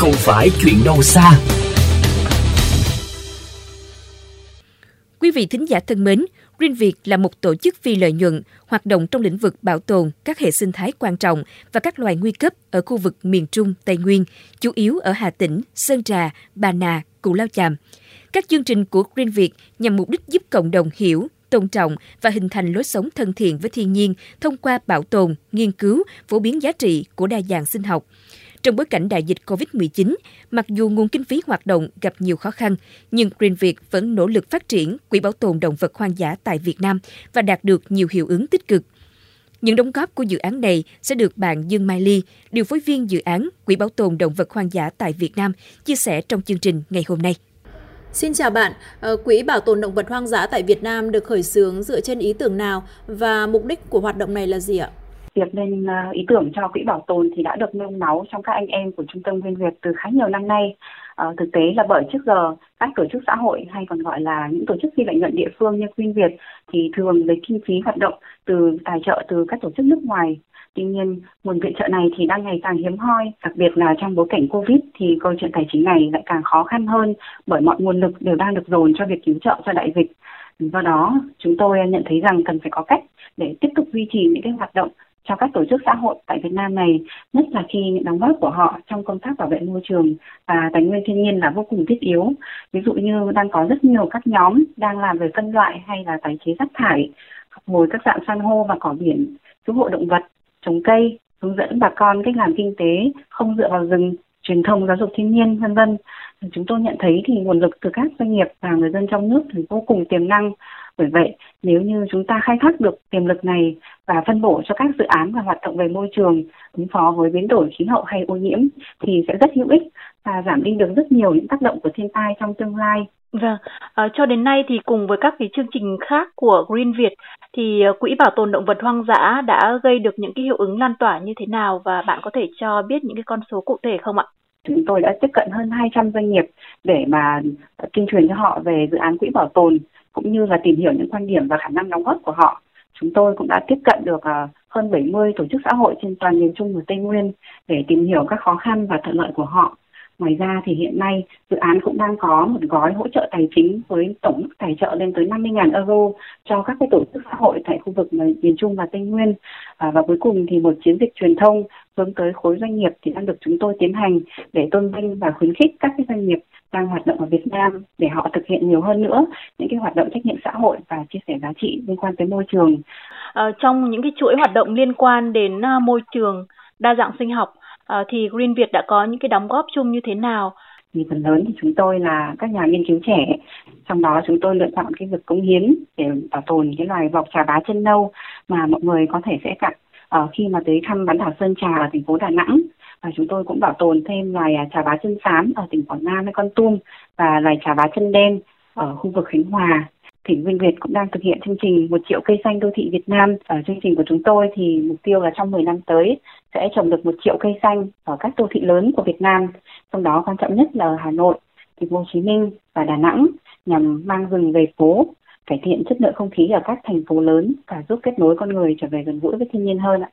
không phải chuyện đâu xa. Quý vị thính giả thân mến, Green Việt là một tổ chức phi lợi nhuận hoạt động trong lĩnh vực bảo tồn các hệ sinh thái quan trọng và các loài nguy cấp ở khu vực miền Trung, Tây Nguyên, chủ yếu ở Hà Tĩnh, Sơn Trà, Bà Nà, Cù Lao Chàm. Các chương trình của Green Việt nhằm mục đích giúp cộng đồng hiểu, tôn trọng và hình thành lối sống thân thiện với thiên nhiên thông qua bảo tồn, nghiên cứu, phổ biến giá trị của đa dạng sinh học. Trong bối cảnh đại dịch COVID-19, mặc dù nguồn kinh phí hoạt động gặp nhiều khó khăn, nhưng Green Việt vẫn nỗ lực phát triển Quỹ bảo tồn động vật hoang dã tại Việt Nam và đạt được nhiều hiệu ứng tích cực. Những đóng góp của dự án này sẽ được bạn Dương Mai Ly, điều phối viên dự án Quỹ bảo tồn động vật hoang dã tại Việt Nam, chia sẻ trong chương trình ngày hôm nay. Xin chào bạn, ờ, Quỹ Bảo tồn Động vật Hoang dã tại Việt Nam được khởi xướng dựa trên ý tưởng nào và mục đích của hoạt động này là gì ạ? Việc lên à, ý tưởng cho quỹ bảo tồn thì đã được nung nấu trong các anh em của Trung tâm Nguyên Việt từ khá nhiều năm nay. À, thực tế là bởi trước giờ các tổ chức xã hội hay còn gọi là những tổ chức phi lợi nhuận địa phương như nguyên Việt thì thường lấy kinh phí hoạt động từ tài trợ từ các tổ chức nước ngoài Tuy nhiên, nguồn viện trợ này thì đang ngày càng hiếm hoi, đặc biệt là trong bối cảnh Covid thì câu chuyện tài chính này lại càng khó khăn hơn bởi mọi nguồn lực đều đang được dồn cho việc cứu trợ cho đại dịch. Do đó, chúng tôi nhận thấy rằng cần phải có cách để tiếp tục duy trì những cái hoạt động cho các tổ chức xã hội tại Việt Nam này, nhất là khi những đóng góp của họ trong công tác bảo vệ môi trường và tài nguyên thiên nhiên là vô cùng thiết yếu. Ví dụ như đang có rất nhiều các nhóm đang làm về phân loại hay là tái chế rác thải, phục hồi các dạng san hô và cỏ biển, cứu hộ động vật trồng cây hướng dẫn bà con cách làm kinh tế không dựa vào rừng truyền thông giáo dục thiên nhiên vân vân chúng tôi nhận thấy thì nguồn lực từ các doanh nghiệp và người dân trong nước thì vô cùng tiềm năng bởi vậy nếu như chúng ta khai thác được tiềm lực này và phân bổ cho các dự án và hoạt động về môi trường ứng phó với biến đổi khí hậu hay ô nhiễm thì sẽ rất hữu ích và giảm đi được rất nhiều những tác động của thiên tai trong tương lai Vâng, à, cho đến nay thì cùng với các cái chương trình khác của Green Việt thì ờ, Quỹ Bảo tồn Động vật Hoang dã đã gây được những cái hiệu ứng lan tỏa như thế nào và bạn có thể cho biết những cái con số cụ thể không ạ? Chúng tôi đã tiếp cận hơn 200 doanh nghiệp để mà tuyên truyền cho họ về dự án Quỹ Bảo tồn cũng như là tìm hiểu những quan điểm và khả năng đóng góp của họ. Chúng tôi cũng đã tiếp cận được ờ, hơn 70 tổ chức xã hội trên toàn miền Trung và Tây Nguyên để tìm hiểu các khó khăn và thuận lợi của họ Ngoài ra thì hiện nay dự án cũng đang có một gói hỗ trợ tài chính với tổng mức tài trợ lên tới 50.000 euro cho các cái tổ chức xã hội tại khu vực miền Trung và Tây Nguyên. À, và cuối cùng thì một chiến dịch truyền thông hướng tới khối doanh nghiệp thì đang được chúng tôi tiến hành để tôn vinh và khuyến khích các cái doanh nghiệp đang hoạt động ở Việt Nam để họ thực hiện nhiều hơn nữa những cái hoạt động trách nhiệm xã hội và chia sẻ giá trị liên quan tới môi trường. À, trong những cái chuỗi hoạt động liên quan đến uh, môi trường, đa dạng sinh học Ờ, thì Green Việt đã có những cái đóng góp chung như thế nào? Thì phần lớn thì chúng tôi là các nhà nghiên cứu trẻ, trong đó chúng tôi lựa chọn cái việc cống hiến để bảo tồn cái loài vọc trà bá chân nâu mà mọi người có thể sẽ gặp ờ, khi mà tới thăm bán đảo Sơn Trà ở thành phố Đà Nẵng. Và chúng tôi cũng bảo tồn thêm loài à, trà bá chân xám ở tỉnh Quảng Nam hay Con Tum và loài trà bá chân đen ở khu vực Khánh Hòa tỉnh Vinh Việt cũng đang thực hiện chương trình một triệu cây xanh đô thị Việt Nam. Ở chương trình của chúng tôi thì mục tiêu là trong 10 năm tới sẽ trồng được một triệu cây xanh ở các đô thị lớn của Việt Nam. Trong đó quan trọng nhất là Hà Nội, thành phố Hồ Chí Minh và Đà Nẵng nhằm mang rừng về phố, cải thiện chất lượng không khí ở các thành phố lớn và giúp kết nối con người trở về gần gũi với thiên nhiên hơn ạ.